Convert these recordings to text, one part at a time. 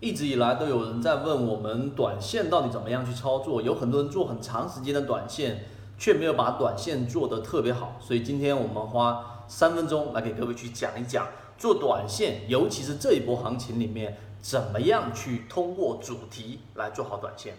一直以来都有人在问我们短线到底怎么样去操作，有很多人做很长时间的短线，却没有把短线做得特别好。所以今天我们花三分钟来给各位去讲一讲做短线，尤其是这一波行情里面，怎么样去通过主题来做好短线。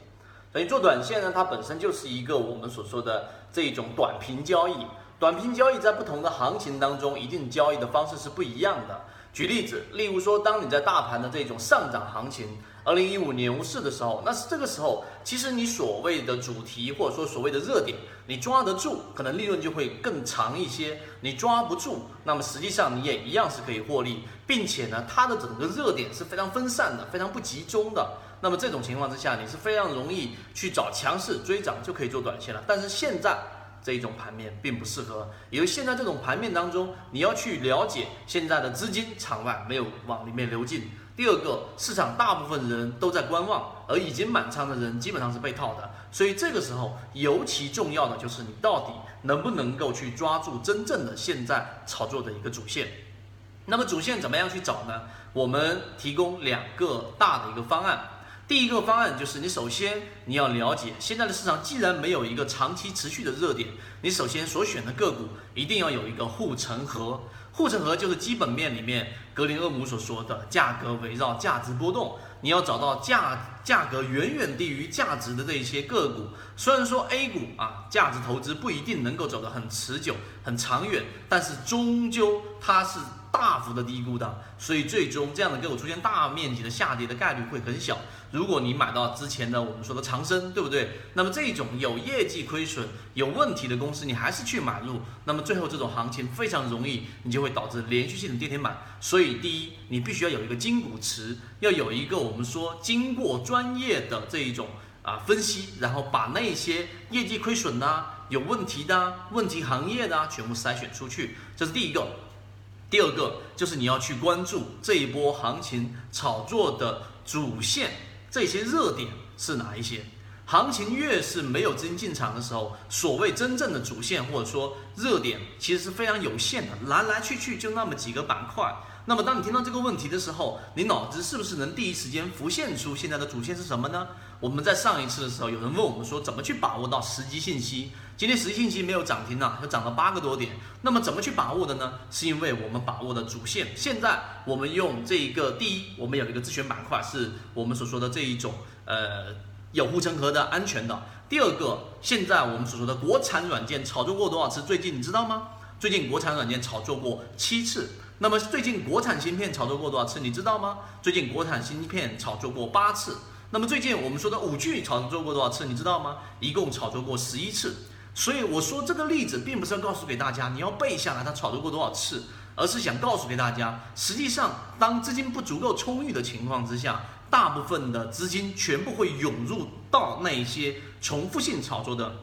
等于做短线呢，它本身就是一个我们所说的这一种短平交易。短平交易在不同的行情当中，一定交易的方式是不一样的。举例子，例如说，当你在大盘的这种上涨行情，二零一五牛市的时候，那是这个时候，其实你所谓的主题或者说所谓的热点，你抓得住，可能利润就会更长一些；你抓不住，那么实际上你也一样是可以获利，并且呢，它的整个热点是非常分散的，非常不集中的。那么这种情况之下，你是非常容易去找强势追涨就可以做短线了。但是现在。这一种盘面并不适合，因为现在这种盘面当中，你要去了解现在的资金场外没有往里面流进。第二个，市场大部分人都在观望，而已经满仓的人基本上是被套的。所以这个时候尤其重要的就是你到底能不能够去抓住真正的现在炒作的一个主线。那么主线怎么样去找呢？我们提供两个大的一个方案。第一个方案就是，你首先你要了解现在的市场，既然没有一个长期持续的热点，你首先所选的个股一定要有一个护城河。护城河就是基本面里面格林厄姆所说的价格围绕价值波动，你要找到价价格远远低于价值的这一些个股。虽然说 A 股啊，价值投资不一定能够走得很持久、很长远，但是终究它是。大幅的低估的，所以最终这样的个股出现大面积的下跌的概率会很小。如果你买到之前的我们说的长生，对不对？那么这种有业绩亏损、有问题的公司，你还是去买入，那么最后这种行情非常容易，你就会导致连续性的跌停板。所以第一，你必须要有一个金股池，要有一个我们说经过专业的这一种啊分析，然后把那些业绩亏损的、有问题的、问题行业的全部筛选出去，这是第一个。第二个就是你要去关注这一波行情炒作的主线，这些热点是哪一些？行情越是没有资金进场的时候，所谓真正的主线或者说热点，其实是非常有限的，来来去去就那么几个板块。那么，当你听到这个问题的时候，你脑子是不是能第一时间浮现出现在的主线是什么呢？我们在上一次的时候，有人问我们说，怎么去把握到时机信息？今天时机信息没有涨停呢，又涨了八个多点。那么怎么去把握的呢？是因为我们把握的主线。现在我们用这一个，第一，我们有一个自选板块，是我们所说的这一种，呃，有护城河的安全的。第二个，现在我们所说的国产软件炒作过多少次？最近你知道吗？最近国产软件炒作过七次。那么最近国产芯片炒作过多少次？你知道吗？最近国产芯片炒作过八次。那么最近我们说的五 G 炒作过多少次？你知道吗？一共炒作过十一次。所以我说这个例子并不是要告诉给大家你要背下来它炒作过多少次，而是想告诉给大家，实际上当资金不足够充裕的情况之下，大部分的资金全部会涌入到那一些重复性炒作的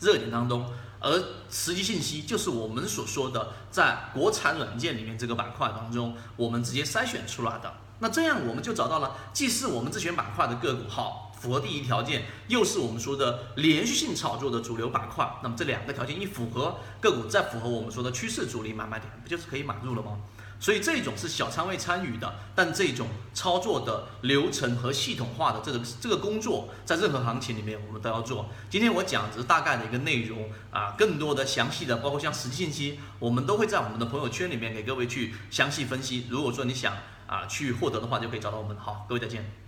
热点当中。而实际信息就是我们所说的，在国产软件里面这个板块当中，我们直接筛选出来的。那这样我们就找到了，既是我们自选板块的个股好，符合第一条件，又是我们说的连续性炒作的主流板块。那么这两个条件一符合，个股再符合我们说的趋势主力买卖点，不就是可以买入了吗？所以这种是小仓位参与的，但这种操作的流程和系统化的这个这个工作，在任何行情里面我们都要做。今天我讲的是大概的一个内容啊，更多的详细的，包括像实际信息，我们都会在我们的朋友圈里面给各位去详细分析。如果说你想啊去获得的话，就可以找到我们。好，各位再见。